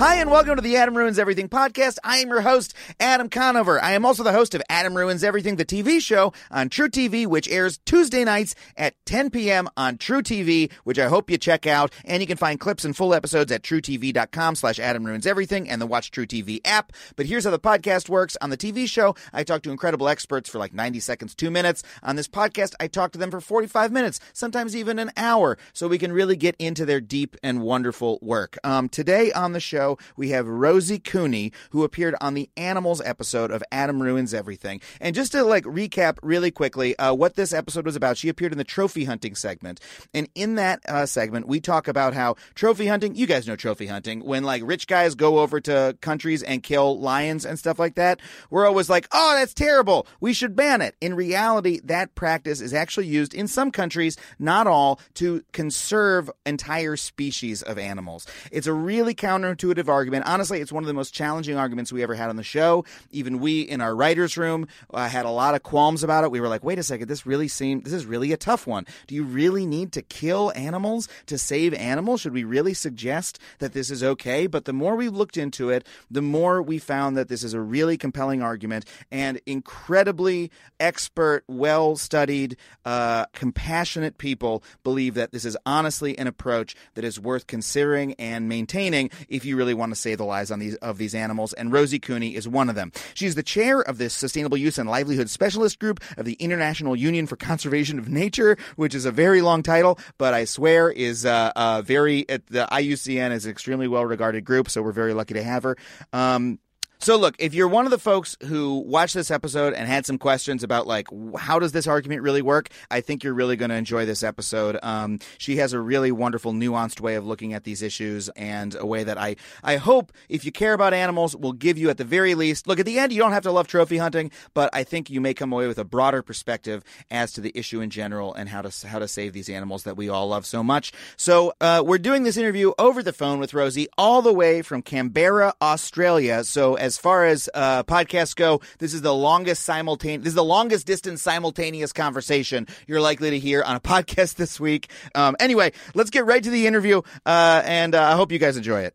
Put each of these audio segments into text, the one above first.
Hi, and welcome to the Adam Ruins Everything podcast. I am your host, Adam Conover. I am also the host of Adam Ruins Everything, the TV show on truTV, which airs Tuesday nights at 10 p.m. on truTV, which I hope you check out. And you can find clips and full episodes at truetv.com slash Adam Ruins Everything and the Watch truTV app. But here's how the podcast works. On the TV show, I talk to incredible experts for like 90 seconds, two minutes. On this podcast, I talk to them for 45 minutes, sometimes even an hour, so we can really get into their deep and wonderful work. Um, today on the show, we have Rosie Cooney, who appeared on the Animals episode of Adam Ruins Everything. And just to like recap really quickly uh, what this episode was about, she appeared in the trophy hunting segment. And in that uh, segment, we talk about how trophy hunting, you guys know trophy hunting, when like rich guys go over to countries and kill lions and stuff like that, we're always like, oh, that's terrible. We should ban it. In reality, that practice is actually used in some countries, not all, to conserve entire species of animals. It's a really counterintuitive argument. Honestly, it's one of the most challenging arguments we ever had on the show. Even we in our writers' room uh, had a lot of qualms about it. We were like, wait a second, this really seemed, this is really a tough one. Do you really need to kill animals to save animals? Should we really suggest that this is okay? But the more we looked into it, the more we found that this is a really compelling argument and incredibly expert, well studied, uh, compassionate people believe that this is honestly an approach that is worth considering and maintaining if you really want to save the lives on these of these animals. And Rosie Cooney is one of them. She's the chair of this Sustainable Use and Livelihood Specialist Group of the International Union for Conservation of Nature, which is a very long title, but I swear is uh, uh, very. the IUCN is an extremely well regarded group, so we're very lucky to have her. Um, so look, if you're one of the folks who watched this episode and had some questions about like how does this argument really work, I think you're really going to enjoy this episode. Um, she has a really wonderful, nuanced way of looking at these issues, and a way that I I hope if you care about animals will give you at the very least. Look at the end, you don't have to love trophy hunting, but I think you may come away with a broader perspective as to the issue in general and how to how to save these animals that we all love so much. So uh, we're doing this interview over the phone with Rosie, all the way from Canberra, Australia. So as as far as uh, podcasts go, this is the longest simultaneous. This is the longest distance simultaneous conversation you're likely to hear on a podcast this week. Um, anyway, let's get right to the interview, uh, and uh, I hope you guys enjoy it.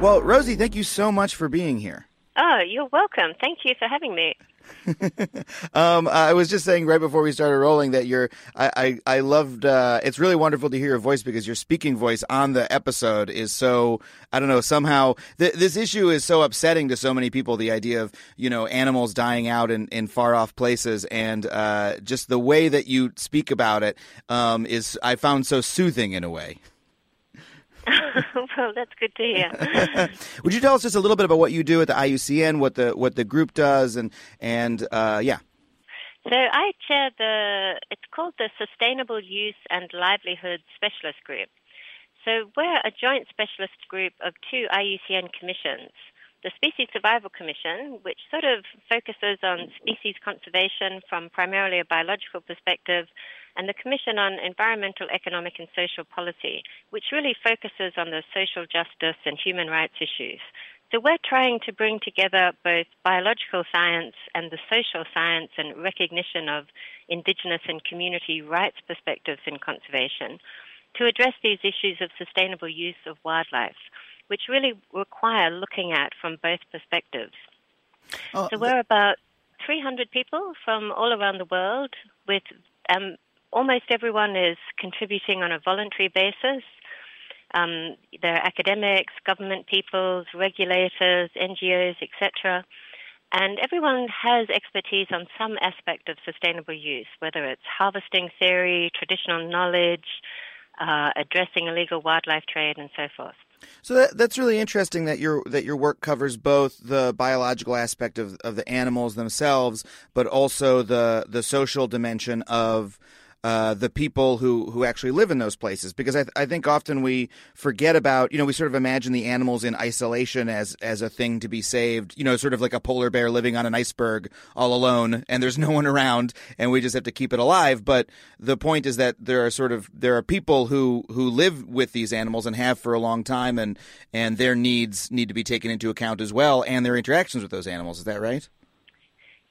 Well, Rosie, thank you so much for being here. Oh, you're welcome. Thank you for having me. um, I was just saying right before we started rolling that you're. I I, I loved. Uh, it's really wonderful to hear your voice because your speaking voice on the episode is so. I don't know. Somehow th- this issue is so upsetting to so many people. The idea of you know animals dying out in, in far off places, and uh, just the way that you speak about it um, is I found so soothing in a way. well, that's good to hear. Would you tell us just a little bit about what you do at the IUCN, what the what the group does, and and uh, yeah. So I chair the. It's called the Sustainable Use and Livelihood Specialist Group. So we're a joint specialist group of two IUCN commissions. The Species Survival Commission, which sort of focuses on species conservation from primarily a biological perspective, and the Commission on Environmental, Economic and Social Policy, which really focuses on the social justice and human rights issues. So we're trying to bring together both biological science and the social science and recognition of indigenous and community rights perspectives in conservation to address these issues of sustainable use of wildlife, which really require looking at from both perspectives. Oh, so we're about 300 people from all around the world with um, almost everyone is contributing on a voluntary basis. Um, there are academics, government peoples, regulators, NGOs, etc. And everyone has expertise on some aspect of sustainable use, whether it's harvesting theory, traditional knowledge, uh, addressing illegal wildlife trade, and so forth. So that, that's really interesting that your that your work covers both the biological aspect of, of the animals themselves, but also the the social dimension of uh, the people who, who actually live in those places. Because I, th- I think often we forget about you know we sort of imagine the animals in isolation as as a thing to be saved you know sort of like a polar bear living on an iceberg all alone and there's no one around and we just have to keep it alive. But the point is that there are sort of there are people who who live with these animals and have for a long time and and their needs need to be taken into account as well and their interactions with those animals. Is that right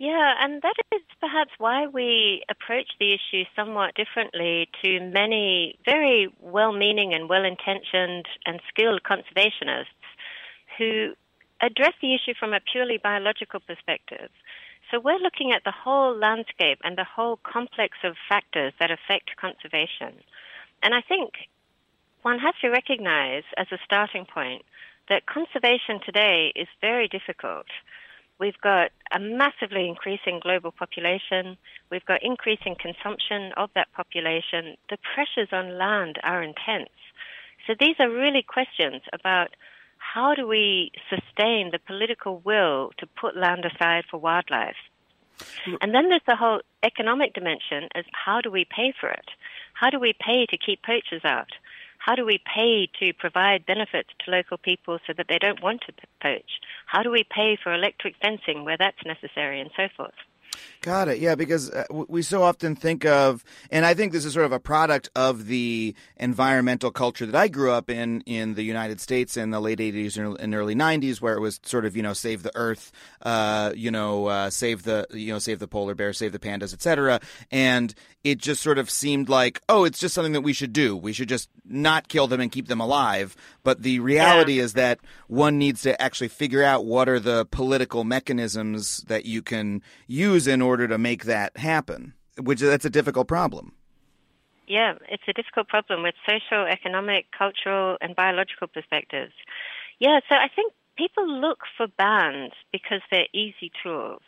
Yeah, and that is perhaps why we approach the issue somewhat differently to many very well meaning and well intentioned and skilled conservationists who address the issue from a purely biological perspective. So we're looking at the whole landscape and the whole complex of factors that affect conservation. And I think one has to recognize as a starting point that conservation today is very difficult. We've got a massively increasing global population. We've got increasing consumption of that population. The pressures on land are intense. So these are really questions about how do we sustain the political will to put land aside for wildlife? Mm. And then there's the whole economic dimension as how do we pay for it? How do we pay to keep poachers out? How do we pay to provide benefits to local people so that they don't want to poach? How do we pay for electric fencing where that's necessary and so forth? Got it. Yeah, because uh, we so often think of, and I think this is sort of a product of the environmental culture that I grew up in in the United States in the late 80s and early 90s, where it was sort of, you know, save the earth, uh, you know, uh, save the, you know, save the polar bear, save the pandas, etc. And it just sort of seemed like, oh, it's just something that we should do. We should just not kill them and keep them alive. But the reality yeah. is that one needs to actually figure out what are the political mechanisms that you can use in order to make that happen, which that's a difficult problem. Yeah, it's a difficult problem with social, economic, cultural, and biological perspectives. Yeah, so I think people look for bans because they're easy tools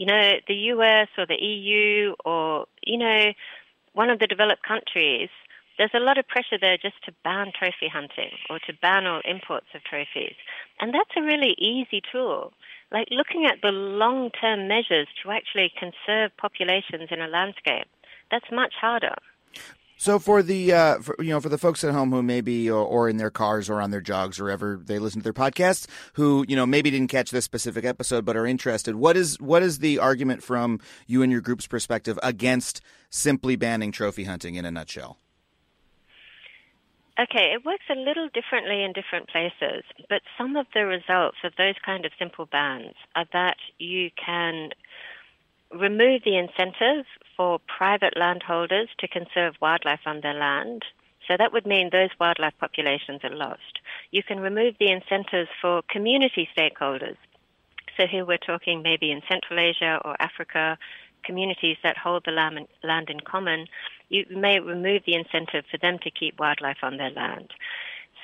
you know, the US or the EU or, you know, one of the developed countries, there's a lot of pressure there just to ban trophy hunting or to ban all imports of trophies. And that's a really easy tool. Like looking at the long term measures to actually conserve populations in a landscape, that's much harder. So for the uh, for, you know for the folks at home who maybe or, or, in their cars or on their jogs or wherever they listen to their podcasts who you know maybe didn't catch this specific episode but are interested, what is what is the argument from you and your group's perspective against simply banning trophy hunting in a nutshell? Okay, it works a little differently in different places, but some of the results of those kind of simple bans are that you can remove the incentive for private landholders to conserve wildlife on their land. So that would mean those wildlife populations are lost. You can remove the incentives for community stakeholders. So here we're talking maybe in Central Asia or Africa, communities that hold the land in common. You may remove the incentive for them to keep wildlife on their land.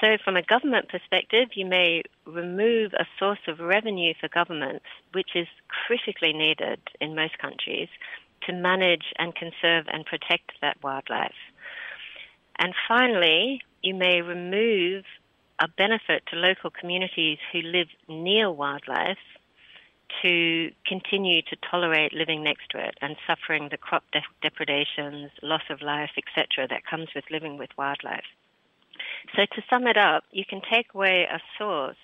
So, from a government perspective, you may remove a source of revenue for governments, which is critically needed in most countries to manage and conserve and protect that wildlife. And finally, you may remove a benefit to local communities who live near wildlife to continue to tolerate living next to it and suffering the crop de- depredations, loss of life, etc., that comes with living with wildlife. So to sum it up, you can take away a source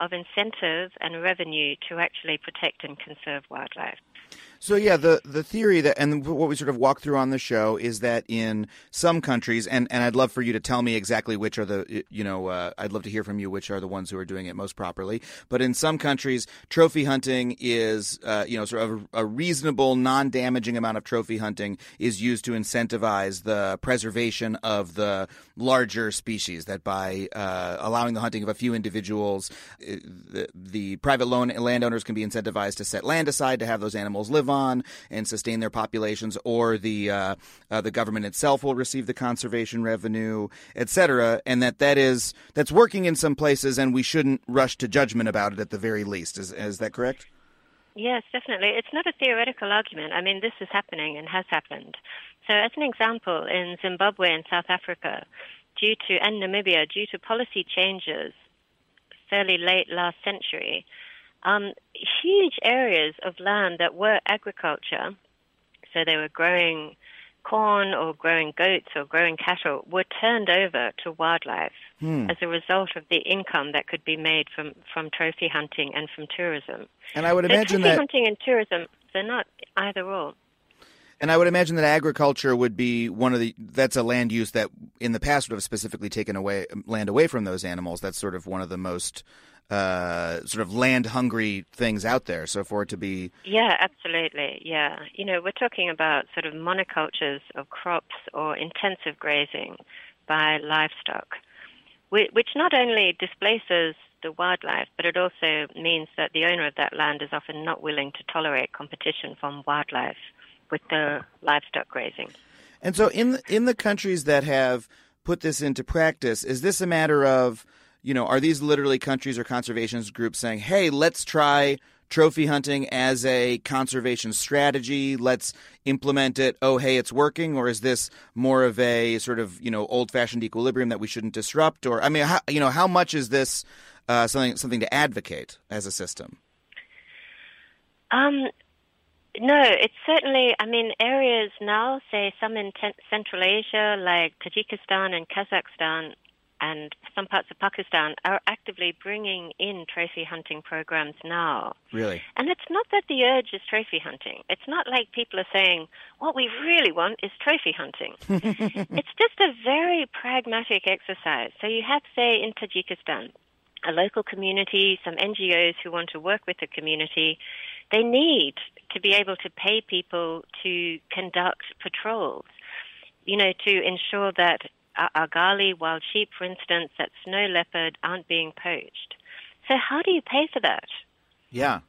of incentive and revenue to actually protect and conserve wildlife. So yeah, the the theory that and what we sort of walk through on the show is that in some countries, and, and I'd love for you to tell me exactly which are the you know uh, I'd love to hear from you which are the ones who are doing it most properly. But in some countries, trophy hunting is uh, you know sort of a, a reasonable, non-damaging amount of trophy hunting is used to incentivize the preservation of the larger species. That by uh, allowing the hunting of a few individuals, uh, the, the private loan landowners can be incentivized to set land aside to have those animals live on and sustain their populations, or the uh, uh, the government itself will receive the conservation revenue, etc. And that that is that's working in some places, and we shouldn't rush to judgment about it at the very least. Is is that correct? Yes, definitely. It's not a theoretical argument. I mean, this is happening and has happened. So, as an example, in Zimbabwe and South Africa, due to and Namibia, due to policy changes fairly late last century, um, huge areas of land that were agriculture, so they were growing corn or growing goats or growing cattle, were turned over to wildlife hmm. as a result of the income that could be made from, from trophy hunting and from tourism. And I would so imagine trophy that hunting and tourism, they're not either or. And I would imagine that agriculture would be one of the that's a land use that in the past would have specifically taken away land away from those animals. That's sort of one of the most uh, sort of land hungry things out there. So for it to be yeah, absolutely, yeah. You know, we're talking about sort of monocultures of crops or intensive grazing by livestock, which not only displaces the wildlife, but it also means that the owner of that land is often not willing to tolerate competition from wildlife with the livestock grazing. And so, in the, in the countries that have put this into practice, is this a matter of you know, are these literally countries or conservation groups saying, "Hey, let's try trophy hunting as a conservation strategy. Let's implement it. Oh, hey, it's working. Or is this more of a sort of you know old fashioned equilibrium that we shouldn't disrupt? Or I mean, how, you know, how much is this uh, something something to advocate as a system? Um, no, it's certainly. I mean, areas now, say some in Central Asia, like Tajikistan and Kazakhstan, and some parts of Pakistan are actively bringing in trophy hunting programs now. Really? And it's not that the urge is trophy hunting. It's not like people are saying, what we really want is trophy hunting. it's just a very pragmatic exercise. So you have, say, in Tajikistan, a local community, some NGOs who want to work with the community. They need to be able to pay people to conduct patrols you know, to ensure that argali, wild sheep, for instance, that snow leopard aren't being poached. So how do you pay for that? Yeah.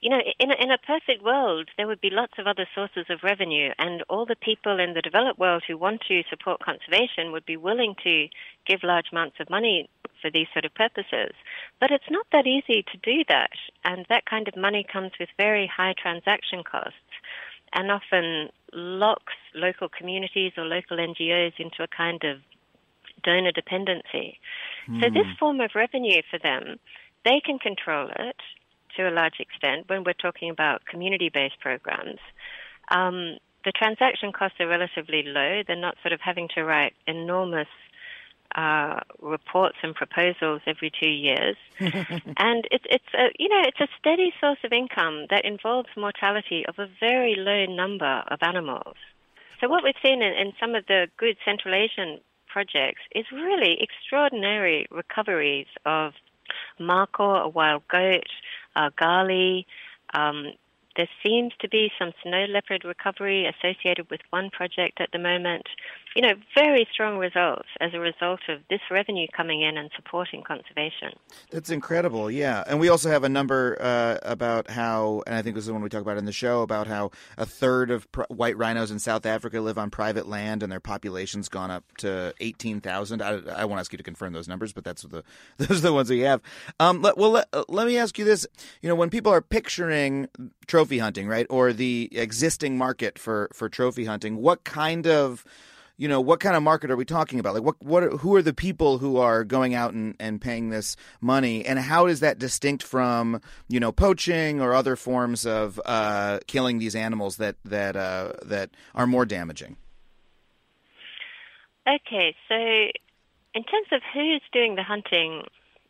You know, in a, in a perfect world, there would be lots of other sources of revenue, and all the people in the developed world who want to support conservation would be willing to give large amounts of money for these sort of purposes. But it's not that easy to do that, and that kind of money comes with very high transaction costs and often locks local communities or local NGOs into a kind of donor dependency. Mm. So this hmm. form of revenue for them, they can control it to a large extent when we're talking about community-based programs. Um, the transaction costs are relatively low. They're not sort of having to write enormous uh, reports and proposals every two years, and it's it's a you know it's a steady source of income that involves mortality of a very low number of animals. So what we've seen in, in some of the good Central Asian projects is really extraordinary recoveries of markhor, a wild goat, uh, gali. Um, there seems to be some snow leopard recovery associated with one project at the moment you know, very strong results as a result of this revenue coming in and supporting conservation. That's incredible, yeah. And we also have a number uh, about how, and I think this is the one we talk about in the show, about how a third of pr- white rhinos in South Africa live on private land and their population's gone up to 18,000. I, I won't ask you to confirm those numbers, but that's the those are the ones we have. Um, let, well, let, uh, let me ask you this. You know, when people are picturing trophy hunting, right, or the existing market for, for trophy hunting, what kind of you know, what kind of market are we talking about? Like, what, what, who are the people who are going out and, and paying this money, and how is that distinct from, you know, poaching or other forms of uh, killing these animals that that uh, that are more damaging? Okay, so in terms of who's doing the hunting,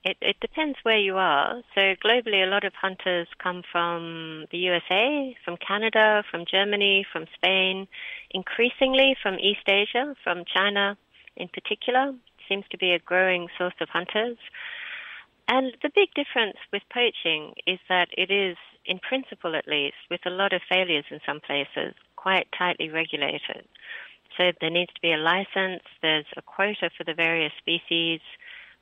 it, it depends where you are. So globally, a lot of hunters come from the USA, from Canada, from Germany, from Spain, increasingly from East Asia, from China in particular. Seems to be a growing source of hunters. And the big difference with poaching is that it is, in principle at least, with a lot of failures in some places, quite tightly regulated. So there needs to be a license, there's a quota for the various species,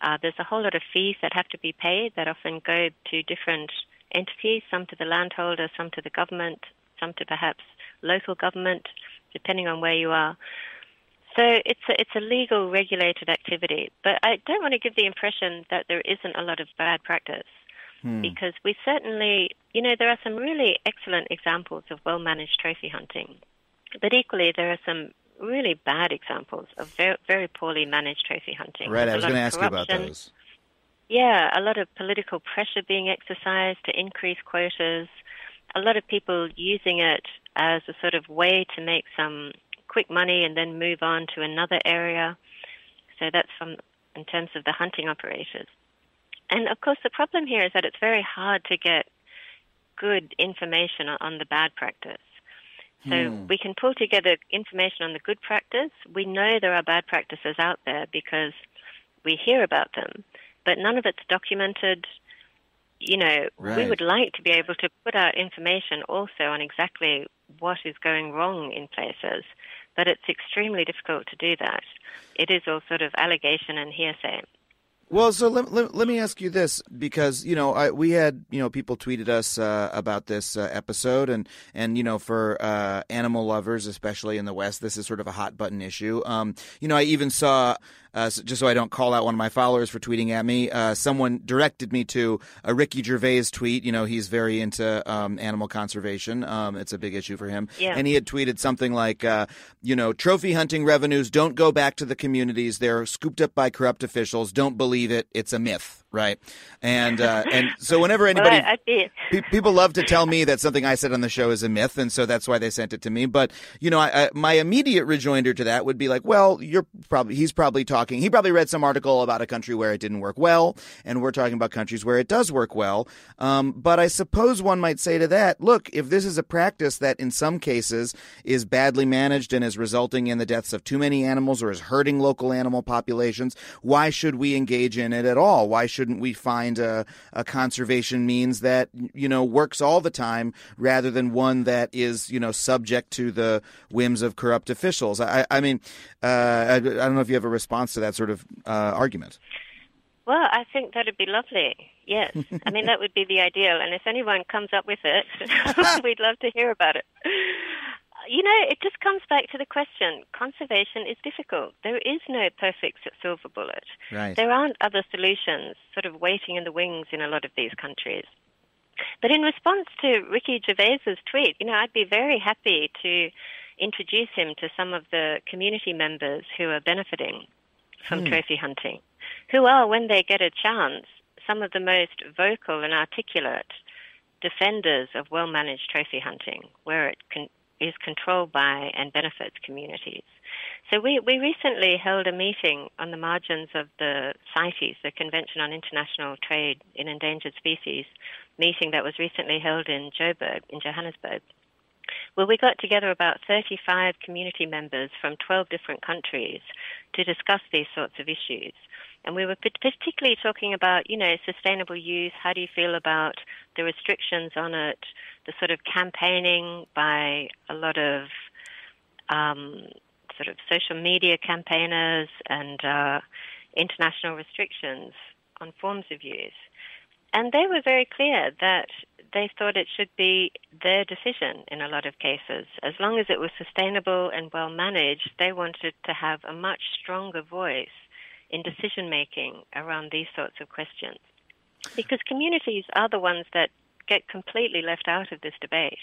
uh, there's a whole lot of fees that have to be paid that often go to different entities, some to the landholder, some to the government, some to perhaps local government, depending on where you are. So it's a, it's a legal regulated activity, but I don't want to give the impression that there isn't a lot of bad practice. Hmm. Because we certainly, you know, there are some really excellent examples of well managed trophy hunting. But equally, there are some really bad examples of very, very poorly managed trophy hunting. Right, I was going to ask you about those. Yeah, a lot of political pressure being exercised to increase quotas, a lot of people using it as a sort of way to make some quick money and then move on to another area. So that's from in terms of the hunting operators. And of course, the problem here is that it's very hard to get good information on the bad practice. So Hmm. we can pull together information on the good practice. We know there are bad practices out there because we hear about them, but none of it's documented. You know, we would like to be able to put out information also on exactly what is going wrong in places, but it's extremely difficult to do that. It is all sort of allegation and hearsay. Well, so let, let, let me ask you this because you know I, we had you know people tweeted us uh, about this uh, episode and and you know for uh, animal lovers especially in the West this is sort of a hot button issue. Um, you know I even saw uh, just so I don't call out one of my followers for tweeting at me. Uh, someone directed me to a Ricky Gervais tweet. You know he's very into um, animal conservation. Um, it's a big issue for him. Yeah. And he had tweeted something like, uh, you know, trophy hunting revenues don't go back to the communities. They're scooped up by corrupt officials. Don't believe it. It's a myth, right? And uh, and so whenever Well, anybody. I, I'd Pe- People love to tell me that something I said on the show is a myth, and so that's why they sent it to me. But you know, I, I, my immediate rejoinder to that would be like, well, you're probably he's probably talking. He probably read some article about a country where it didn't work well, and we're talking about countries where it does work well. Um, but I suppose one might say to that, look, if this is a practice that in some cases is badly managed and is resulting in the deaths of too many animals or is hurting local animal populations, why should we engage in it at all? Why shouldn't we find a, a conservation means that you know works all the time rather than one that is you know subject to the whims of corrupt officials? I, I mean, uh, I, I don't know if you have a response to that sort of uh, argument. well, I think that'd be lovely. Yes. I mean, that would be the ideal. And if anyone comes up with it, we'd love to hear about it. You know, it just comes back to the question conservation is difficult. There is no perfect silver bullet. Right. There aren't other solutions sort of waiting in the wings in a lot of these countries. But in response to Ricky Gervais's tweet, you know, I'd be very happy to introduce him to some of the community members who are benefiting from hmm. trophy hunting, who are, when they get a chance, some of the most vocal and articulate defenders of well managed trophy hunting, where it can, is controlled by and benefits communities. So we, we recently held a meeting on the margins of the CITES, the Convention on International Trade in Endangered Species, meeting that was recently held in Joburg, in Johannesburg, Well, we got together about 35 community members from 12 different countries to discuss these sorts of issues. And we were particularly talking about, you know, sustainable use. How do you feel about the restrictions on it, the sort of campaigning by a lot of um, sort of social media campaigners and uh, international restrictions on forms of use. And they were very clear that they thought it should be their decision in a lot of cases. As long as it was sustainable and well managed, they wanted to have a much stronger voice in decision making around these sorts of questions. Because communities are the ones that get completely left out of this debate.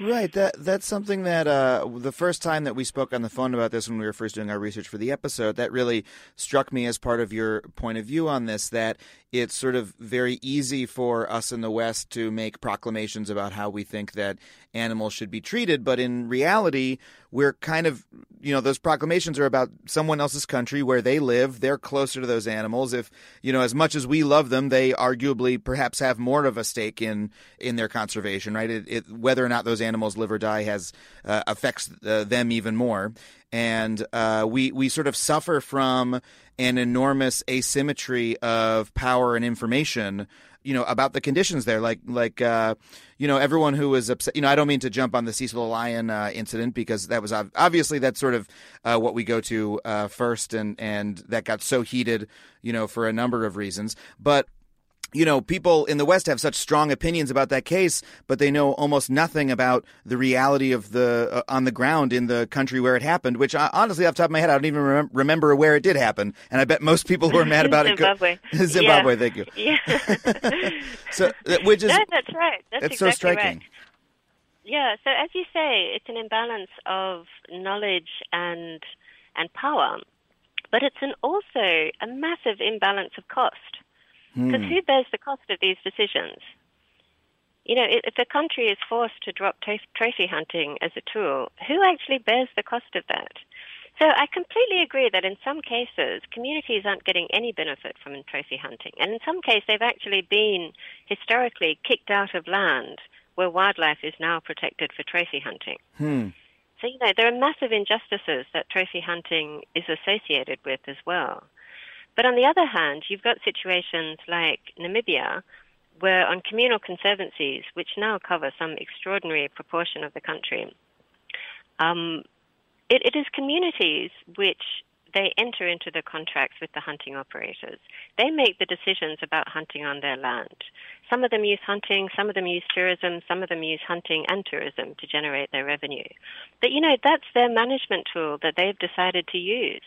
Right. That that's something that uh, the first time that we spoke on the phone about this when we were first doing our research for the episode, that really struck me as part of your point of view on this. That it's sort of very easy for us in the West to make proclamations about how we think that animals should be treated, but in reality, we're kind of you know those proclamations are about someone else's country where they live. They're closer to those animals. If you know as much as we love them, they arguably perhaps have more of a stake in in their conservation. Right. It, it, whether or not those animals live or die has uh, affects uh, them even more, and uh, we we sort of suffer from an enormous asymmetry of power and information you know about the conditions there. Like like uh, you know everyone who was upset you know i don't mean to jump on the cecil lion uh, incident because that was ob- obviously that's sort of uh, what we go to uh, first and and that got so heated you know for a number of reasons. But you know, people in the West have such strong opinions about that case, but they know almost nothing about the reality of the uh, on the ground in the country where it happened. Which, I, honestly, off the top of my head, I don't even remem- remember where it did happen. And I bet most people who are mad about Zimbabwe. it, Zimbabwe, Yeah. thank you. Yeah. So, uh, which is no, that's right. That's it's so exactly striking. right. Yeah. So as you say, it's an imbalance of knowledge and and power, but it's an also a massive imbalance of cost. Because Hmm. who bears the cost of these decisions? You know, if a country is forced to drop tro- trophy hunting as a tool, who actually bears the cost of that? So I completely agree that in some cases, communities aren't getting any benefit from trophy hunting. And in some cases, they've actually been historically kicked out of land where wildlife is now protected for trophy hunting. Hmm. So, you know, there are massive injustices that trophy hunting is associated with as well. But on the other hand, you've got situations like Namibia, where on communal conservancies, which now cover some extraordinary proportion of the country, um, it, it is communities which they enter into the contracts with the hunting operators. They make the decisions about hunting on their land. Some of them use hunting, some of them use tourism, some of them use hunting and tourism to generate their revenue. But you know, that's their management tool that they've decided to use.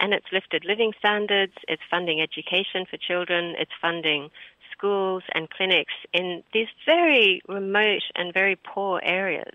And it's lifted living standards, it's funding education for children, it's funding schools and clinics in these very remote and very poor areas.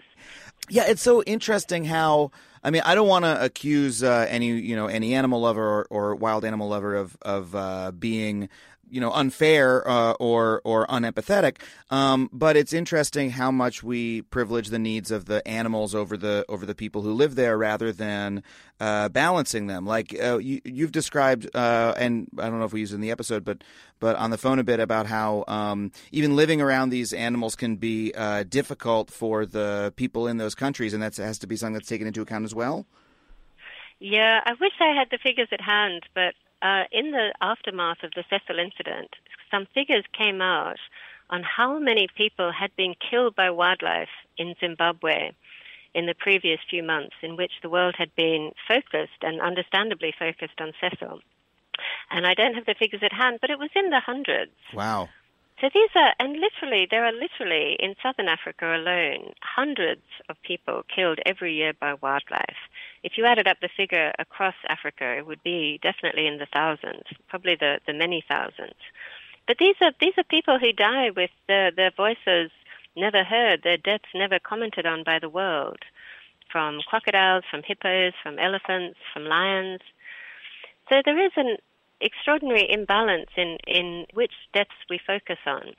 Yeah, it's so interesting how I mean, I don't want to accuse uh, any you know any animal lover or, or wild animal lover of of uh, being you know unfair uh, or or unempathetic. Um, but it's interesting how much we privilege the needs of the animals over the over the people who live there, rather than uh, balancing them. Like uh, you, have described, uh, and I don't know if we used it in the episode, but but on the phone a bit about how um, even living around these animals can be uh, difficult for the people in those countries, and that has to be something that's taken into account as well. Yeah, I wish I had the figures at hand, but uh, in the aftermath of the Cecil incident, some figures came out on how many people had been killed by wildlife in Zimbabwe in the previous few months, in which the world had been focused and understandably focused on Cecil. And I don't have the figures at hand, but it was in the hundreds. Wow. So these are, and literally, there are literally in southern Africa alone hundreds of people killed every year by wildlife. If you added up the figure across Africa, it would be definitely in the thousands, probably the, the many thousands. But these are these are people who die with their, their voices never heard, their deaths never commented on by the world, from crocodiles, from hippos, from elephants, from lions. So there is an extraordinary imbalance in, in which deaths we focus on.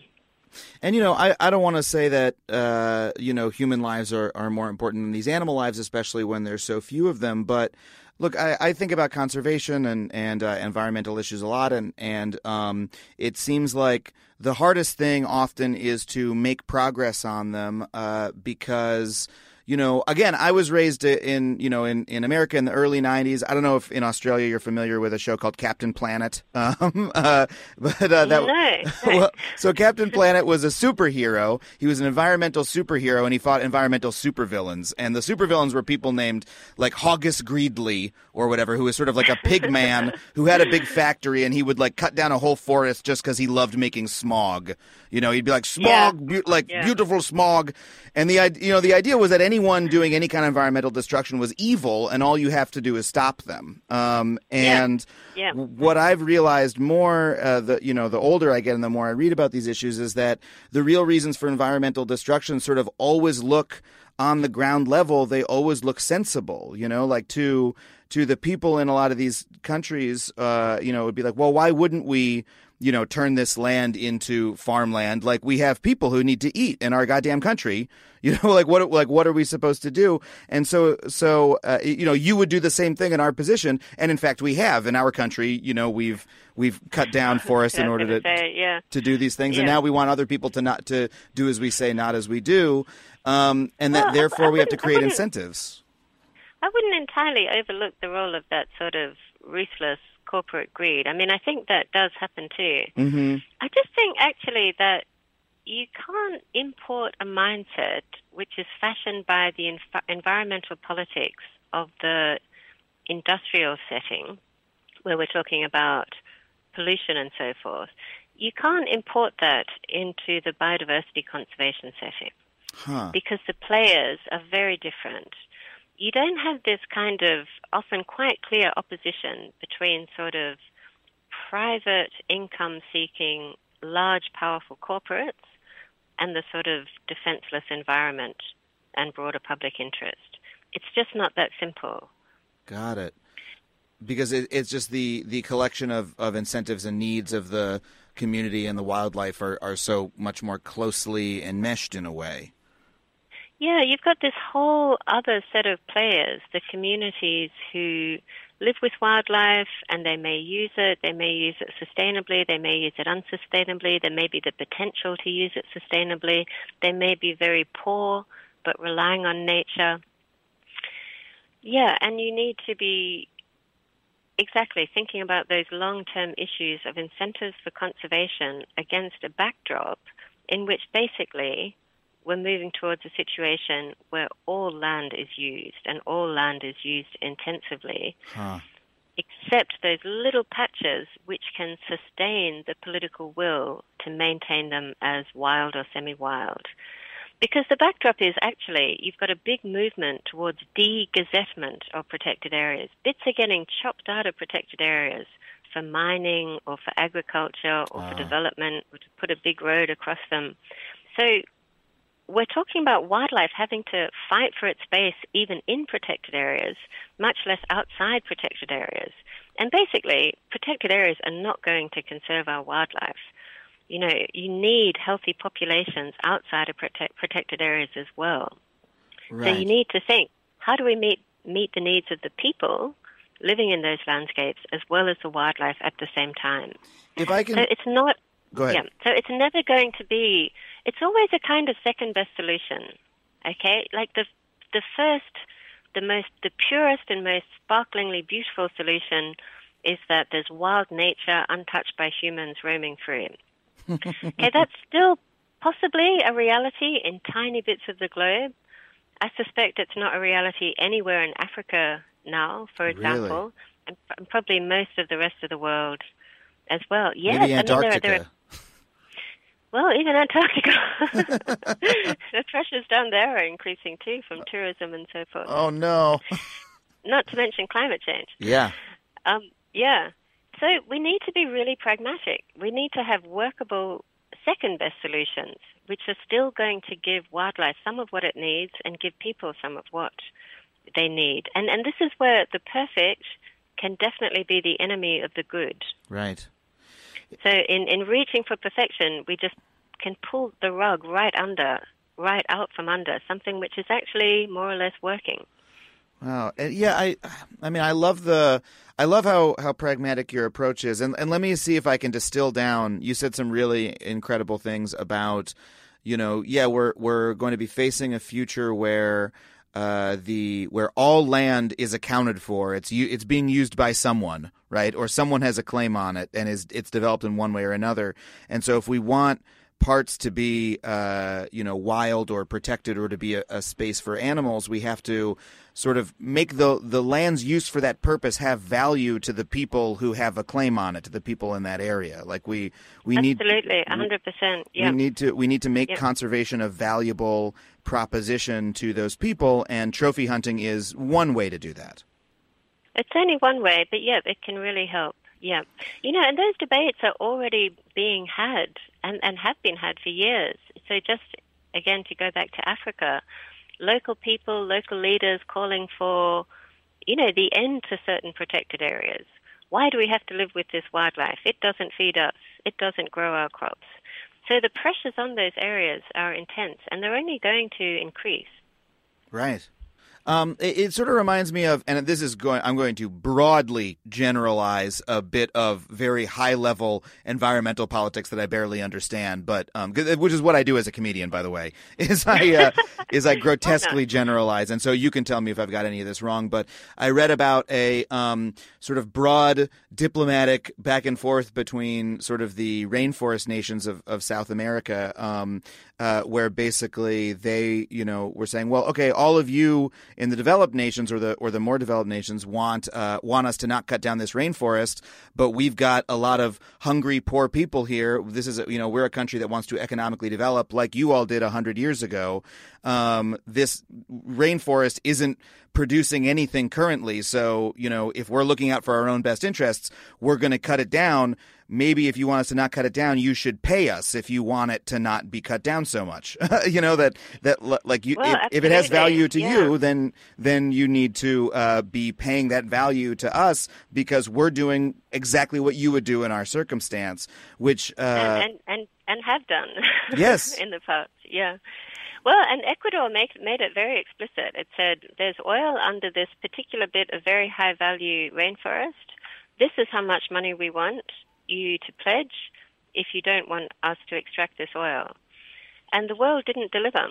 And you know, I, I don't want to say that uh, you know human lives are, are more important than these animal lives, especially when there's so few of them. But look, I, I think about conservation and and uh, environmental issues a lot, and and um, it seems like the hardest thing often is to make progress on them uh, because you know, again, I was raised in, you know, in, in America in the early 90s. I don't know if in Australia you're familiar with a show called Captain Planet. Um, uh, but uh, that, no. well, so Captain Planet was a superhero. He was an environmental superhero and he fought environmental supervillains. And the supervillains were people named like Hoggish Greedly or whatever, who was sort of like a pig man who had a big factory and he would like cut down a whole forest just because he loved making smog. You know, he'd be like smog, yeah. be- like yeah. beautiful smog. And the you know the idea was that anyone doing any kind of environmental destruction was evil, and all you have to do is stop them. Um, and yeah. Yeah. what I've realized more, uh, the you know, the older I get and the more I read about these issues, is that the real reasons for environmental destruction sort of always look on the ground level. They always look sensible. You know, like to to the people in a lot of these countries, uh, you know, it would be like, well, why wouldn't we? you know, turn this land into farmland. Like we have people who need to eat in our goddamn country. You know, like what like what are we supposed to do? And so so uh, you know, you would do the same thing in our position, and in fact, we have in our country. You know, we've we've cut down forests in order to say, yeah. to do these things, yeah. and now we want other people to not to do as we say, not as we do, um, and that well, therefore we have to create incentives. I wouldn't entirely overlook the role of that sort of ruthless corporate greed. I mean, I think that does happen too. Mm-hmm. I just think actually that you can't import a mindset which is fashioned by the env- environmental politics of the industrial setting, where we're talking about pollution and so forth. You can't import that into the biodiversity conservation setting huh. because the players are very different you don't have this kind of often quite clear opposition between sort of private income seeking large powerful corporates and the sort of defenseless environment and broader public interest. It's just not that simple. Got it. Because it, it's just the, the collection of, of incentives and needs of the community and the wildlife are, are so much more closely enmeshed in a way. Yeah, you've got this whole other set of players, the communities who live with wildlife and they may use it, they may use it sustainably, they may use it unsustainably, there may be the potential to use it sustainably, they may be very poor but relying on nature. Yeah, and you need to be exactly thinking about those long term issues of incentives for conservation against a backdrop in which basically we're moving towards a situation where all land is used and all land is used intensively, huh. except those little patches which can sustain the political will to maintain them as wild or semi wild. Because the backdrop is actually you've got a big movement towards de-gazettement of protected areas. Bits are getting chopped out of protected areas for mining or for agriculture or for ah. development or to put a big road across them. So we're talking about wildlife having to fight for its space even in protected areas, much less outside protected areas. And basically, protected areas are not going to conserve our wildlife. You know, you need healthy populations outside of protect, protected areas as well. Right. So you need to think, how do we meet meet the needs of the people living in those landscapes as well as the wildlife at the same time? If I can, so it's not. Go ahead. Yeah, so it's never going to be it's always a kind of second best solution. Okay, like the the first, the most, the purest and most sparklingly beautiful solution is that there's wild nature untouched by humans roaming free. okay, that's still possibly a reality in tiny bits of the globe. I suspect it's not a reality anywhere in Africa now, for example, really? and probably most of the rest of the world as well. Yes, Maybe Antarctica. I mean, there, there are, well, even Antarctica. the pressures down there are increasing too from tourism and so forth. Oh no! Not to mention climate change. Yeah. Um, yeah. So we need to be really pragmatic. We need to have workable second best solutions, which are still going to give wildlife some of what it needs and give people some of what they need. And and this is where the perfect can definitely be the enemy of the good. Right. So in, in reaching for perfection, we just can pull the rug right under, right out from under something which is actually more or less working. Wow. Yeah, I I mean I love the I love how, how pragmatic your approach is. And and let me see if I can distill down. You said some really incredible things about, you know, yeah, we're we're going to be facing a future where uh, the where all land is accounted for. It's it's being used by someone, right? Or someone has a claim on it, and is it's developed in one way or another. And so, if we want parts to be uh, you know wild or protected or to be a, a, space for animals, we have to sort of make the the land's use for that purpose have value to the people who have a claim on it, to the people in that area. Like we we absolutely, need absolutely, hundred percent. Yeah, we need to we need to make yep. conservation a valuable proposition to those people, and trophy hunting is one way to do that. It's only one way, but yeah, it can really help. Yeah. You know, and those debates are already being had and, and have been had for years. So just again to go back to Africa, local people, local leaders calling for, you know, the end to certain protected areas. Why do we have to live with this wildlife? It doesn't feed us. It doesn't grow our crops. So the pressures on those areas are intense, and they're only going to increase. Right. Um, it, it, sort of reminds me of, and this is going, I'm going to broadly generalize a bit of very high level environmental politics that I barely understand, but um, which is what I do as a comedian, by the way, is I uh, is I grotesquely generalize, and so you can tell me if I've got any of this wrong. But I read about a um, sort of broad diplomatic back and forth between sort of the rainforest nations of, of South America, um, uh, where basically they, you know, were saying, well, okay, all of you in the developed nations or the or the more developed nations want uh, want us to not cut down this rainforest, but we've got a lot of hungry, poor people here. This is you know we're a country that wants to economically develop like you all did hundred years ago. Um, this rainforest isn't producing anything currently, so you know if we're looking out for our own best interests, we're going to cut it down maybe if you want us to not cut it down, you should pay us if you want it to not be cut down so much. you know that that like you well, if, if, it has value to yeah. you, then then you need to uh, be paying that value to us because we're doing exactly what you would do in our circumstance, which uh, and, and, and and have done yes in the past, yeah. Well, and Ecuador make, made it very explicit. It said there's oil under this particular bit of very high value rainforest. This is how much money we want you to pledge if you don't want us to extract this oil. And the world didn't deliver.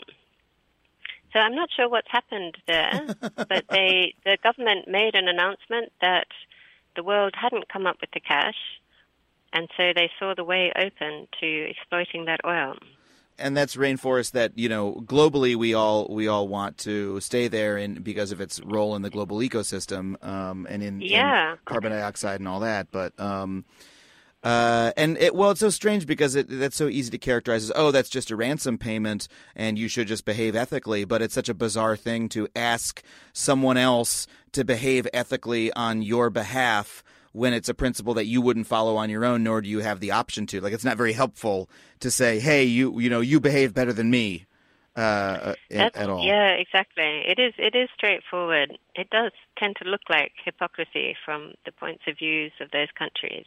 So I'm not sure what's happened there, but they the government made an announcement that the world hadn't come up with the cash, and so they saw the way open to exploiting that oil and that's rainforest that you know globally we all we all want to stay there and because of its role in the global ecosystem um, and in, yeah. in, carbon dioxide and all that but um, uh, and it, well, it's so strange because it, that's so easy to characterize as, oh, that's just a ransom payment and you should just behave ethically. But it's such a bizarre thing to ask someone else to behave ethically on your behalf when it's a principle that you wouldn't follow on your own, nor do you have the option to. Like, it's not very helpful to say, "Hey, you, you know, you behave better than me." Uh, at, at all. Yeah, exactly. It is. It is straightforward. It does tend to look like hypocrisy from the points of views of those countries.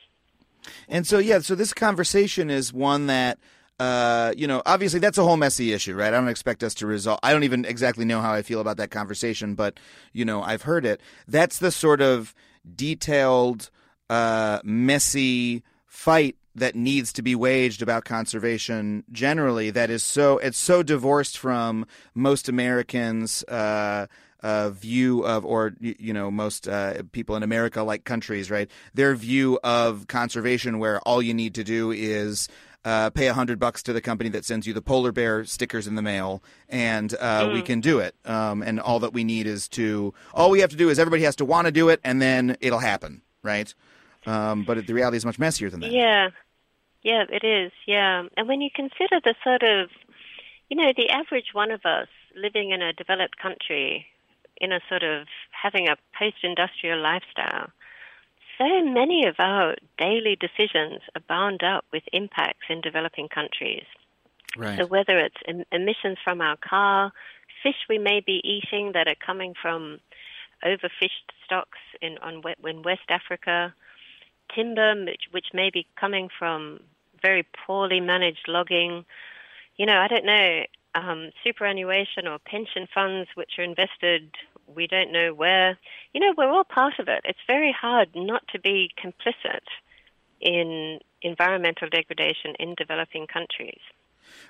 And so, yeah. So this conversation is one that. Uh, you know, obviously that's a whole messy issue, right? I don't expect us to resolve. I don't even exactly know how I feel about that conversation, but you know, I've heard it. That's the sort of detailed, uh, messy fight that needs to be waged about conservation generally. That is so it's so divorced from most Americans. Uh, uh, view of, or you know, most uh, people in America like countries, right? Their view of conservation, where all you need to do is uh, pay a hundred bucks to the company that sends you the polar bear stickers in the mail, and uh, mm. we can do it. Um, and all that we need is to all we have to do is everybody has to want to do it, and then it'll happen, right? Um, but the reality is much messier than that. Yeah, yeah, it is. Yeah, and when you consider the sort of, you know, the average one of us living in a developed country, in a sort of having a post-industrial lifestyle so many of our daily decisions are bound up with impacts in developing countries. Right. So whether it's em- emissions from our car, fish we may be eating that are coming from overfished stocks in on in West Africa, timber which, which may be coming from very poorly managed logging. You know, I don't know, um, superannuation or pension funds which are invested we don't know where. You know, we're all part of it. It's very hard not to be complicit in environmental degradation in developing countries.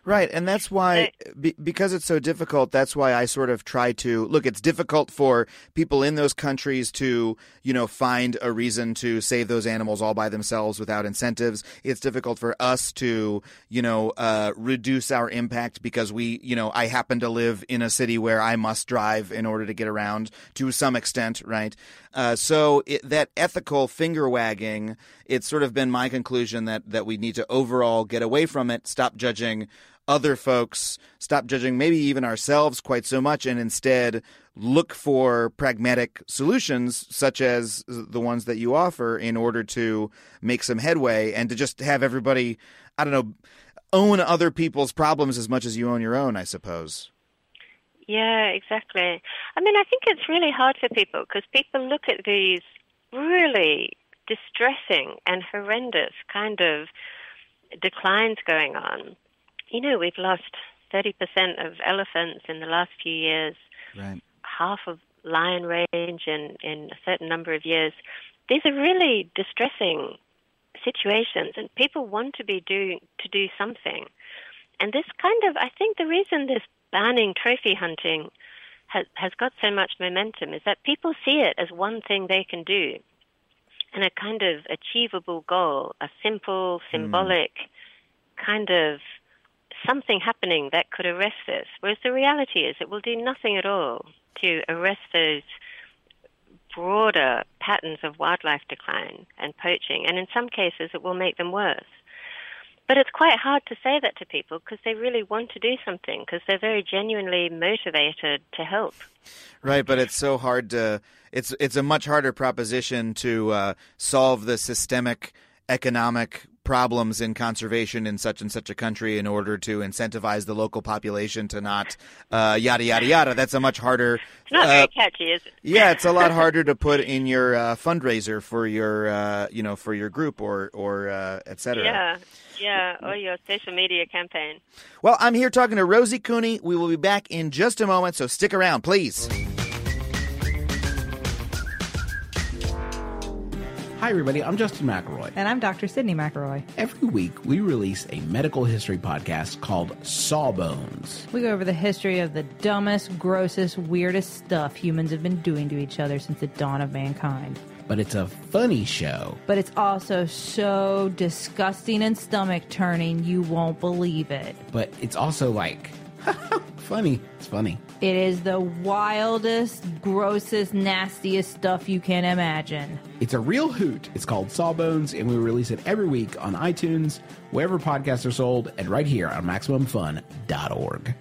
Right, and that's why be, because it's so difficult. That's why I sort of try to look. It's difficult for people in those countries to, you know, find a reason to save those animals all by themselves without incentives. It's difficult for us to, you know, uh, reduce our impact because we, you know, I happen to live in a city where I must drive in order to get around to some extent, right? Uh, so it, that ethical finger wagging, it's sort of been my conclusion that that we need to overall get away from it, stop judging other folks, stop judging maybe even ourselves quite so much, and instead look for pragmatic solutions such as the ones that you offer in order to make some headway and to just have everybody, I don't know, own other people's problems as much as you own your own, I suppose. Yeah, exactly. I mean, I think it's really hard for people because people look at these really distressing and horrendous kind of declines going on you know, we've lost 30% of elephants in the last few years, right. half of lion range in, in a certain number of years. These are really distressing situations, and people want to be doing to do something. And this kind of, I think, the reason this banning trophy hunting has has got so much momentum is that people see it as one thing they can do, and a kind of achievable goal, a simple, hmm. symbolic mm. kind of something happening that could arrest this. Whereas the reality is it will do nothing at all to arrest those broader patterns of wildlife decline and poaching, and in some cases it will make them worse. But it's quite hard to say that to people because they really want to do something because they're very genuinely motivated to help. Right, but it's so hard to. It's it's a much harder proposition to uh, solve the systemic economic problems in conservation in such and such a country in order to incentivize the local population to not uh, yada yada yada. That's a much harder. It's not very catchy, is it? yeah, it's a lot harder to put in your uh, fundraiser for your uh, you know for your group or or uh, et cetera. Yeah, yeah, or your social media campaign. Well, I'm here talking to Rosie Cooney. We will be back in just a moment, so stick around, please. Hi, everybody. I'm Justin McElroy. And I'm Dr. Sydnee McElroy. Every week, we release a medical history podcast called Sawbones. We go over the history of the dumbest, grossest, weirdest stuff humans have been doing to each other since the dawn of mankind. But it's a funny show. But it's also so disgusting and stomach turning, you won't believe it. But it's also like, funny. It's funny. It is the wildest, grossest, nastiest stuff you can imagine. It's a real hoot. It's called Sawbones, and we release it every week on iTunes, wherever podcasts are sold, and right here on MaximumFun.org.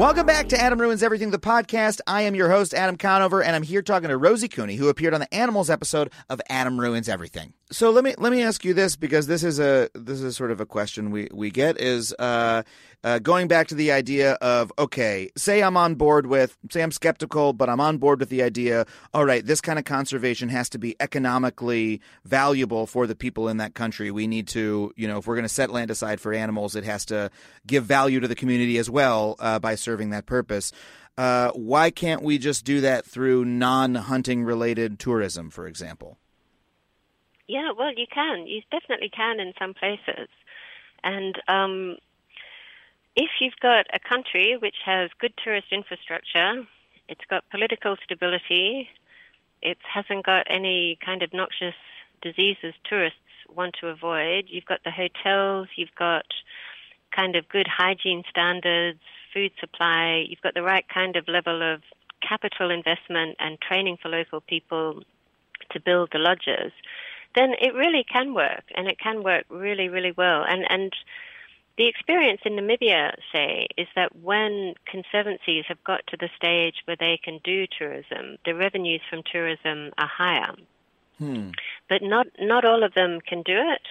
Welcome back to Adam Ruins Everything, the podcast. I am your host, Adam Conover, and I'm here talking to Rosie Cooney, who appeared on the Animals episode of Adam Ruins Everything. So let me let me ask you this because this is a this is sort of a question we we get is uh, uh, going back to the idea of okay, say I'm on board with say I'm skeptical, but I'm on board with the idea. All right, this kind of conservation has to be economically valuable for the people in that country. We need to you know if we're going to set land aside for animals, it has to give value to the community as well uh, by serving that purpose. Uh, why can't we just do that through non-hunting related tourism, for example? Yeah, well, you can. You definitely can in some places. And um, if you've got a country which has good tourist infrastructure, it's got political stability, it hasn't got any kind of noxious diseases tourists want to avoid, you've got the hotels, you've got kind of good hygiene standards, food supply, you've got the right kind of level of capital investment and training for local people to build the lodges then it really can work, and it can work really, really well. And and the experience in Namibia, say, is that when conservancies have got to the stage where they can do tourism, the revenues from tourism are higher. Hmm. But not not all of them can do it.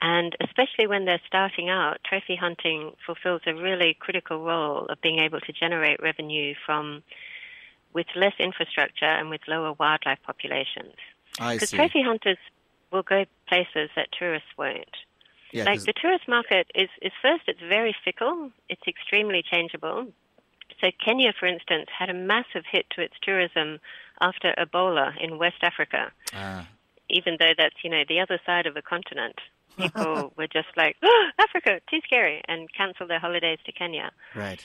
And especially when they're starting out, trophy hunting fulfills a really critical role of being able to generate revenue from with less infrastructure and with lower wildlife populations. Because trophy hunters will go places that tourists won't. Yeah, like the tourist market is, is first, it's very fickle, it's extremely changeable. So Kenya, for instance, had a massive hit to its tourism after Ebola in West Africa, Ah. even though that's, you know, the other side of the continent. People were just like, oh, Africa, too scary, and cancelled their holidays to Kenya. right.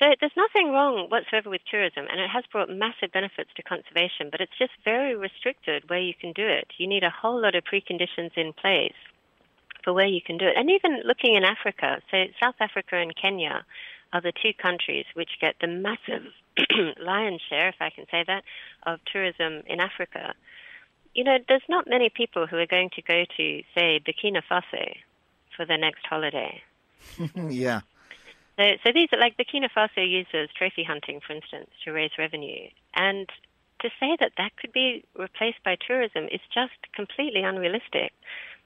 So there's nothing wrong whatsoever with tourism, and it has brought massive benefits to conservation, but it's just very restricted where you can do it. You need a whole lot of preconditions in place for where you can do it. And even looking in Africa, so South Africa and Kenya are the two countries which get the massive lion's share, if I can say that, of tourism in Africa. You know, there's not many people who are going to go to, say, Burkina Faso for their next holiday. yeah. So, so these are like Burkina Faso uses trophy hunting, for instance, to raise revenue. And to say that that could be replaced by tourism is just completely unrealistic.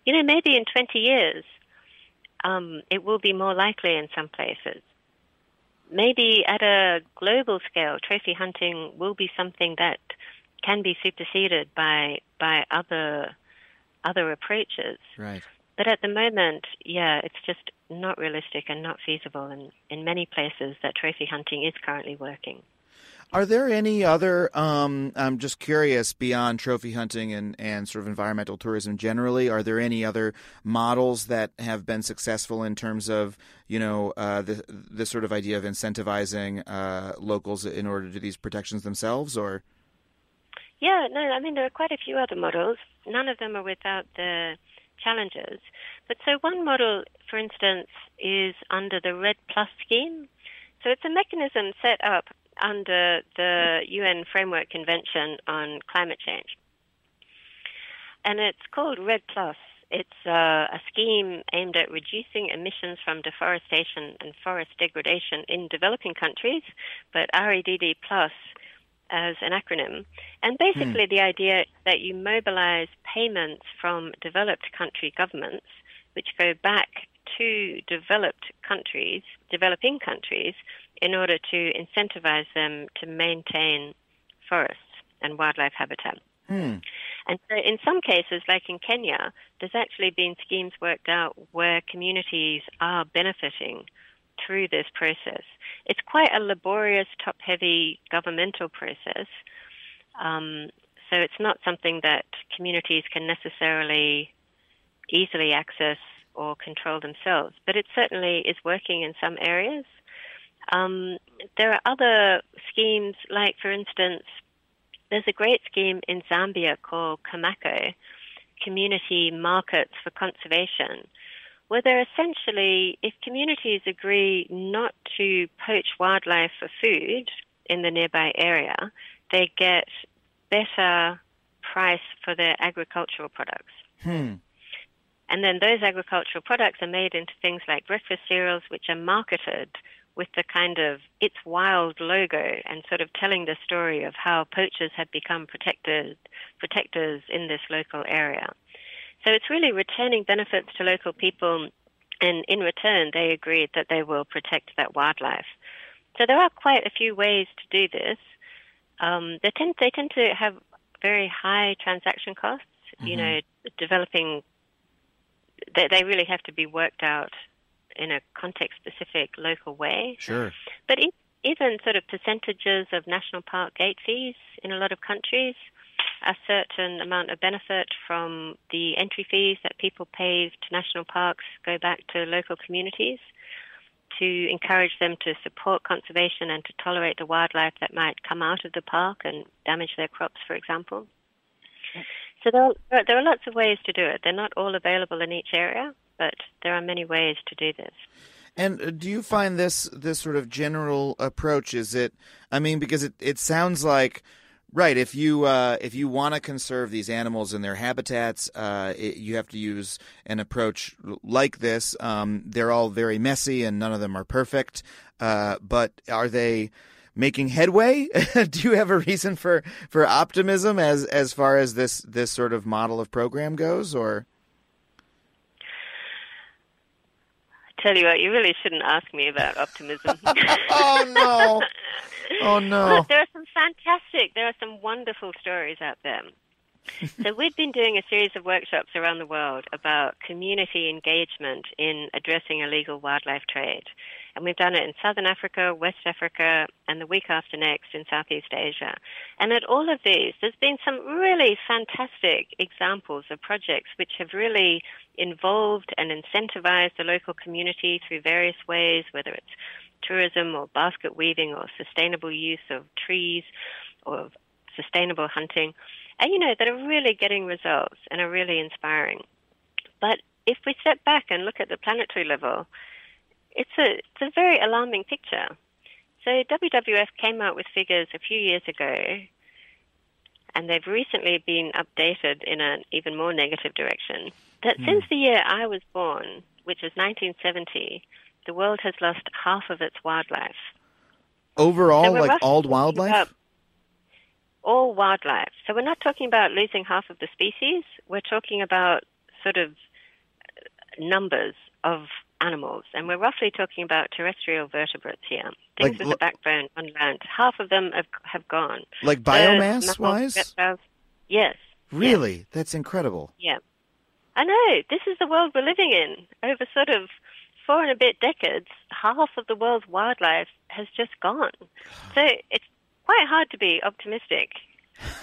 You know, maybe in 20 years, um, it will be more likely in some places. Maybe at a global scale, trophy hunting will be something that can be superseded by by other other approaches. Right. But at the moment, yeah, it's just not realistic and not feasible. And in many places, that trophy hunting is currently working. Are there any other? Um, I'm just curious beyond trophy hunting and, and sort of environmental tourism generally. Are there any other models that have been successful in terms of you know uh, the this sort of idea of incentivizing uh, locals in order to do these protections themselves? Or Yeah, no, I mean, there are quite a few other models. None of them are without the challenges. But so one model, for instance, is under the REDD Plus scheme. So it's a mechanism set up under the UN Framework Convention on Climate Change. And it's called REDD Plus. It's uh, a scheme aimed at reducing emissions from deforestation and forest degradation in developing countries, but REDD Plus as an acronym. And basically, the idea that you mobilize payments from developed country governments, which go back to developed countries, developing countries, in order to incentivize them to maintain forests and wildlife habitat. And so, in some cases, like in Kenya, there's actually been schemes worked out where communities are benefiting through this process. It's quite a laborious, top heavy governmental process. Um, so, it's not something that communities can necessarily easily access or control themselves, but it certainly is working in some areas. Um, there are other schemes, like, for instance, there's a great scheme in Zambia called COMACO, Community Markets for Conservation, where they're essentially, if communities agree not to poach wildlife for food in the nearby area, they get better price for their agricultural products. And then those agricultural products are made into things like breakfast cereals, which are marketed with the kind of It's Wild logo and sort of telling the story of how poachers have become protected, protectors in this local area. So it's really returning benefits to local people, and in return, they agreed that they will protect that wildlife. So there are quite a few ways to do this. Um, they tend they tend to have very high transaction costs. You know, developing they, they really have to be worked out in a context specific local way. Sure. But even sort of percentages of national park gate fees in a lot of countries, a certain amount of benefit from the entry fees that people pay to national parks go back to local communities to encourage them to support conservation and to tolerate the wildlife that might come out of the park and damage their crops, for example. So there are, there are lots of ways to do it. They're not all available in each area, but there are many ways to do this. And uh, do you find this this sort of general approach? Is it? I mean, because it, it sounds like right. If you uh, if you want to conserve these animals and their habitats, uh, it, you have to use an approach like this. Um, they're all very messy, and none of them are perfect. Uh, but are they? Making headway? do you have a reason for, for optimism as as far as this this sort of model of program goes, or Tell you what, you really shouldn't ask me about optimism. oh no, oh no, Look, there are some fantastic, there are some wonderful stories out there. so we've been doing a series of workshops around the world about community engagement in addressing illegal wildlife trade. And we've done it in Southern Africa, West Africa, and the week after next in Southeast Asia. And at all of these, there's been some really fantastic examples of projects which have really involved and incentivized the local community through various ways, whether it's tourism or basket weaving or sustainable use of trees or sustainable hunting, and you know, that are really getting results and are really inspiring. But if we step back and look at the planetary level, it's a it's a very alarming picture. So WWF came out with figures a few years ago, and they've recently been updated in an even more negative direction. That hmm. since the year I was born, which is 1970, the world has lost half of its wildlife. overall, So like all wildlife. All wildlife. So we're not talking about losing half of the species. We're talking about sort of numbers of animals, and we're roughly talking about terrestrial vertebrates here, things Like with a backbone on land. Half of them have, have gone. Like biomass mammals, wise? reptiles. Yes. Really? That's incredible. Yeah. I know. This is the world we're living in. Over sort of four and a bit decades, half of the world's wildlife has just gone. So it's quite hard to be optimistic.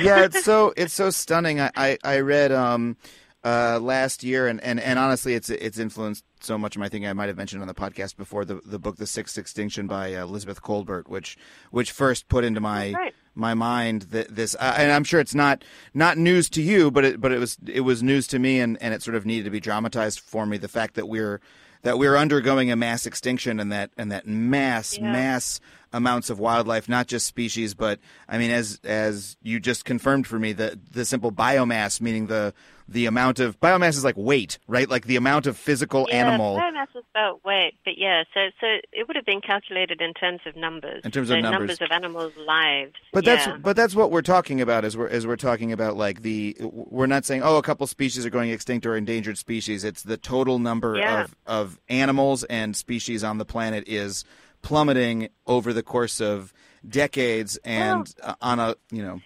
yeah, it's so it's so stunning. I I, I read um uh last year and, and, and honestly it's it's influenced so much of my thinking I might have mentioned on the podcast before the the book The Sixth Extinction by uh, Elizabeth Kolbert which which first put into my Right. my mind that this uh, and I'm sure it's not not news to you but it but it was it was news to me and and it sort of needed to be dramatized for me the fact that we're that we're undergoing a mass extinction and that and that mass Yeah. mass amounts of wildlife, not just species, but I mean, as as you just confirmed for me, the the simple biomass, meaning the the amount of biomass is like weight, right? Like the amount of physical yeah, animal. biomass is about weight, but yeah, so so it would have been calculated in terms of numbers. In terms so of numbers. numbers of animals' lives. But yeah. that's but that's what we're talking about as we're as we're talking about like the we're not saying oh a couple species are going extinct or endangered species. It's the total number Yeah. of of animals and species on the planet is plummeting over the course of decades and uh, on a you know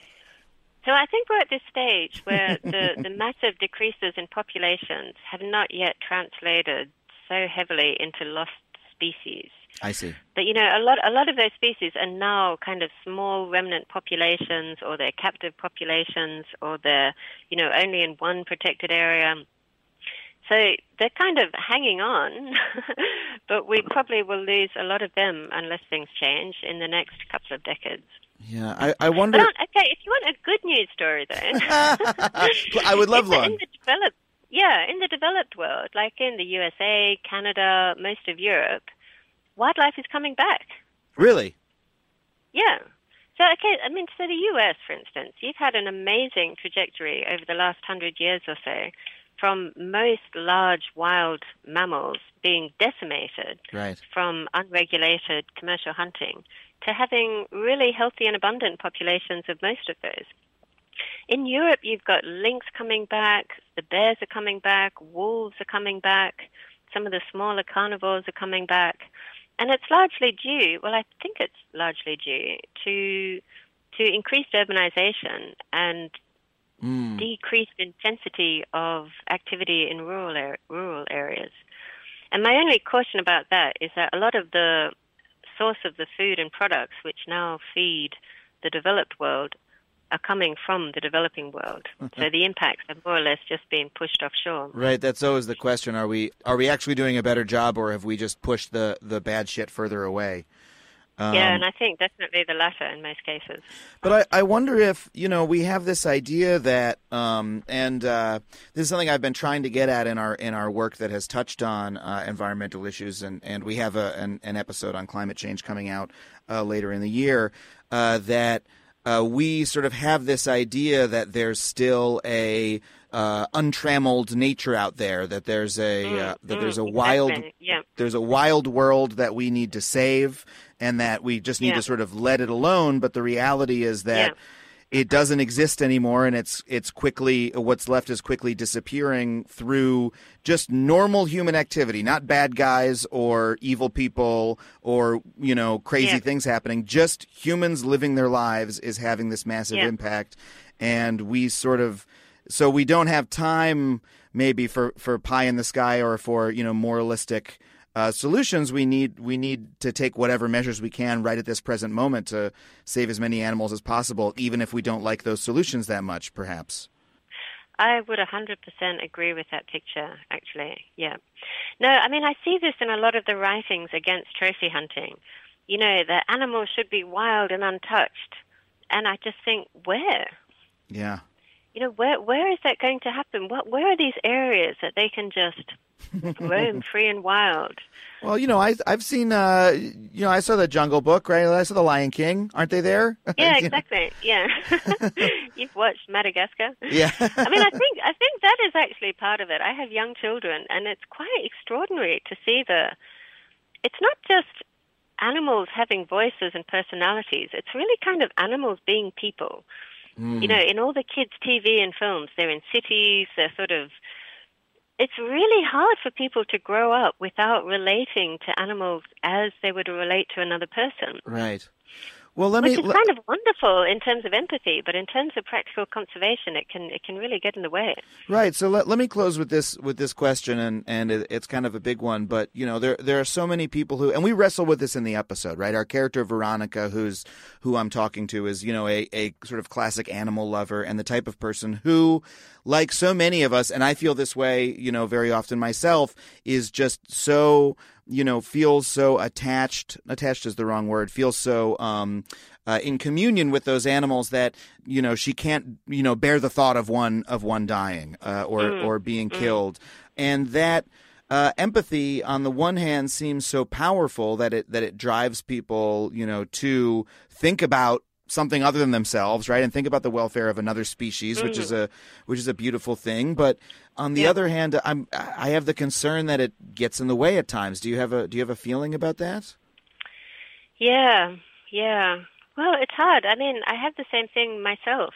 So I think we're at this stage where the, the massive decreases in populations have not yet translated so heavily into lost species. I see. But you know, a lot a lot of those species are now kind of small remnant populations, or they're captive populations, or they're you know only in one protected area. So they're kind of hanging on, but we probably will lose a lot of them unless things change in the next couple of decades. Yeah, I, I wonder. But okay, if you want a good news story, though, I would love one. in the developed, yeah, in the developed world, like in the USA, Canada, most of Europe, wildlife is coming back. Really? Yeah. So, okay, I mean, so the US, for instance, you've had an amazing trajectory over the last hundred years or so from most large wild mammals being decimated Right. from unregulated commercial hunting to having really healthy and abundant populations of most of those. In Europe, you've got lynx coming back, the bears are coming back, wolves are coming back, some of the smaller carnivores are coming back, and it's largely due. Well, I think it's largely due to to increased urbanization and Mm. decreased intensity of activity in rural ar- rural areas. And my only caution about that is that a lot of the source of the food and products which now feed the developed world are coming from the developing world. so the impacts are more or less just being pushed offshore. Right. That's always the question. Are we are we actually doing a better job, or have we just pushed the the bad shit further away? Um, yeah, and I think definitely the latter in most cases. But I, I wonder if, you know, we have this idea that, um, and uh, this is something I've been trying to get at in our in our work that has touched on uh, environmental issues, and, and we have a, an, an episode on climate change coming out uh, later in the year, uh, that uh, we sort of have this idea that there's still a uh, untrammeled nature out there, that there's a uh, that there's a Mm, wild. Yeah. There's a wild world that we need to save and that we just need Yeah. to sort of let it alone but the reality is that Yeah. it doesn't exist anymore and it's it's quickly what's left is quickly disappearing through just normal human activity not bad guys or evil people or you know crazy Yeah. things happening just humans living their lives is having this massive impact and we sort of so we don't have time maybe for for pie in the sky or for you know moralistic uh, solutions we need we need to take whatever measures we can right at this present moment to save as many animals as possible even if we don't like those solutions that much perhaps I would 100% agree with that picture, actually. Yeah. No, I mean, I see this in a lot of the writings against trophy hunting. You know, the animals should be wild and untouched. And I just think, where? yeah You know, where where is that going to happen? What where are these areas that they can just roam free and wild? well you know I, i've seen uh, you know i saw the jungle book right i saw the lion king aren't they there Yeah, exactly. Yeah, you've watched Madagascar. yeah I mean, I think I think that is actually part of it. I have young children, and it's quite extraordinary to see the. It's not just animals having voices and personalities. It's really kind of animals being people. Hmm. You know, in all the kids' TV and films, they're in cities. They're sort of. It's really hard for people to grow up without relating to animals as they would relate to another person. right well let Which me is kind of wonderful in terms of empathy, but in terms of practical conservation, it can it can really get in the way. Right. So let, let me close with this with this question, and and it, it's kind of a big one. But you know, there there are so many people who, and we wrestle with this in the episode, right? Our character Veronica, who's who I'm talking to, is you know a a sort of classic animal lover and the type of person who, like so many of us, and I feel this way, you know, very often myself, is just so you know feels so attached attached is the wrong word feels so um uh, in communion with those animals that you know she can't you know bear the thought of one of one dying uh, or or being killed. And that uh, empathy on the one hand seems so powerful that it that it drives people you know to think about something other than themselves, right? And think about the welfare of another species, which is mm. a which is a beautiful thing. But on the Yeah. other hand, I'm I have the concern that it gets in the way at times. Do you have a do you have a feeling about that? Yeah, yeah. Well, it's hard. I mean, I have the same thing myself.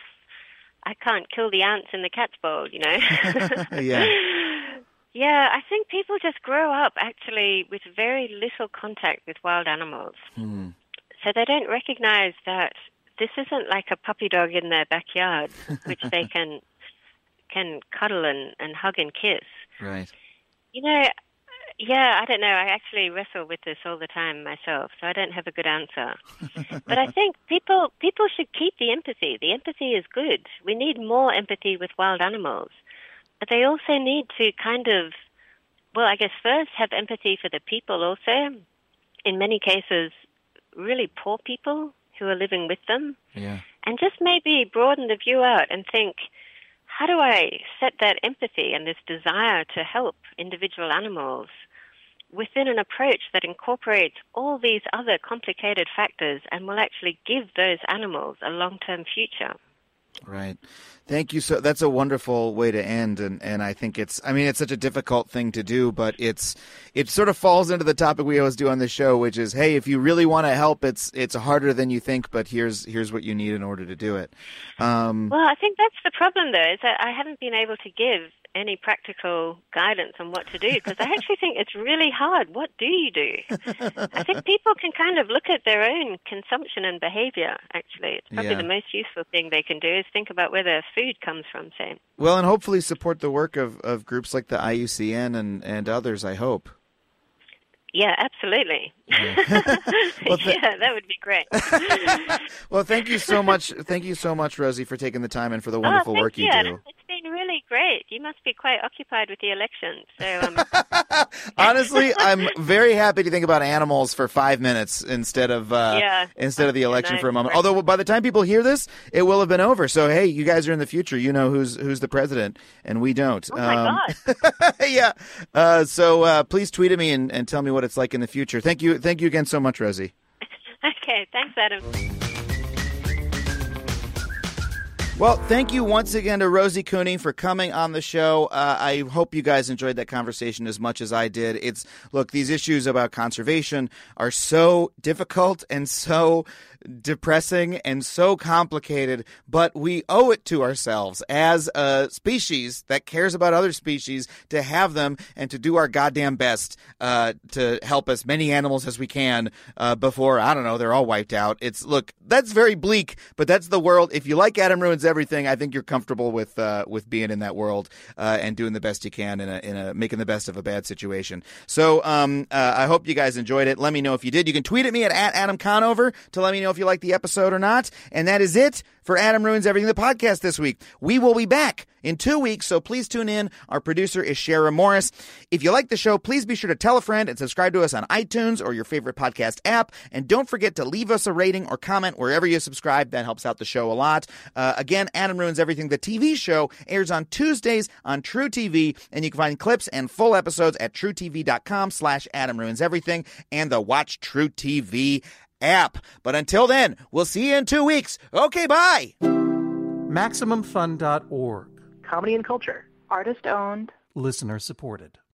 I can't kill the ants in the cat's bowl, you know. Yeah. Yeah, I think people just grow up actually with very little contact with wild animals. Hmm. So they don't recognize that this isn't like a puppy dog in their backyard, which they can can cuddle and, and hug and kiss. Right. You know, yeah, I don't know. I actually wrestle with this all the time myself, so I don't have a good answer. but I think people people should keep the empathy. The empathy is good. We need more empathy with wild animals. But they also need to kind of well, I guess first have empathy for the people also. In many cases, really poor people who are living with them Yeah. and just maybe broaden the view out and think, how do I set that empathy and this desire to help individual animals within an approach that incorporates all these other complicated factors and will actually give those animals a long term future? Right. Thank you. So that's a wonderful way to end, and and I think it's. I mean, it's such a difficult thing to do, but it's it sort of falls into the topic we always do on the show, which is, hey, if you really want to help, it's it's harder than you think, but here's here's what you need in order to do it. Um, Well, I think that's the problem, though, is that I haven't been able to give any practical guidance on what to do because I actually think it's really hard. What do you do? I think people can kind of look at their own consumption and behavior, actually. It's probably Yeah. the most useful thing they can do is think about where their food comes from, say. well, and hopefully support the work of, of groups like the IUCN and and others. I hope. Yeah, absolutely. Well, th- yeah, that would be great. Well, thank you so much. Thank you so much, Rosie, for taking the time and for the oh, wonderful oh, work you you. do. Been really great. You must be quite occupied with the election. So, um, Honestly, I'm very happy to think about animals for five minutes instead of uh, Yeah. instead of the election for a moment. Although by the time people hear this, it will have been over. So hey, you guys are in the future. You know who's who's the president, and we don't. oh my Um, God. yeah. Uh, so uh, please tweet at me and, and tell me what it's like in the future. Thank you. Thank you again so much, Rosie. Okay, thanks, Adam. Well, thank you once again to Rosie Cooney for coming on the show. Uh, I hope you guys enjoyed that conversation as much as I did. It's look, these issues about conservation are so difficult and so depressing and so complicated, but we owe it to ourselves as a species that cares about other species to have them and to do our goddamn best uh, to help as many animals as we can uh, before I don't know they're all wiped out. It's look that's very bleak, but that's the world. If you like Adam ruins everything, I think you're comfortable with uh, with being in that world uh, and doing the best you can in a in a making the best of a bad situation. So um, uh, I hope you guys enjoyed it. Let me know if you did. You can tweet at me at, at Adam Conover to let me know if you like the episode or not. And that is it for Adam Ruins Everything, the podcast this week. We will be back in two weeks, so please tune in. Our producer is Shara Morris. If you like the show, please be sure to tell a friend and subscribe to us on iTunes or your favorite podcast app. And don't forget to leave us a rating or comment wherever you subscribe. That helps out the show a lot. Uh, again, Adam Ruins Everything, the TV show, airs on Tuesdays on truTV, and you can find clips and full episodes at trutv.com slash Adam Ruins Everything and the Watch truTV app. But until then, we'll see you in two weeks. Okay, bye. MaximumFun.org. Comedy and culture. Artist owned. Listener supported.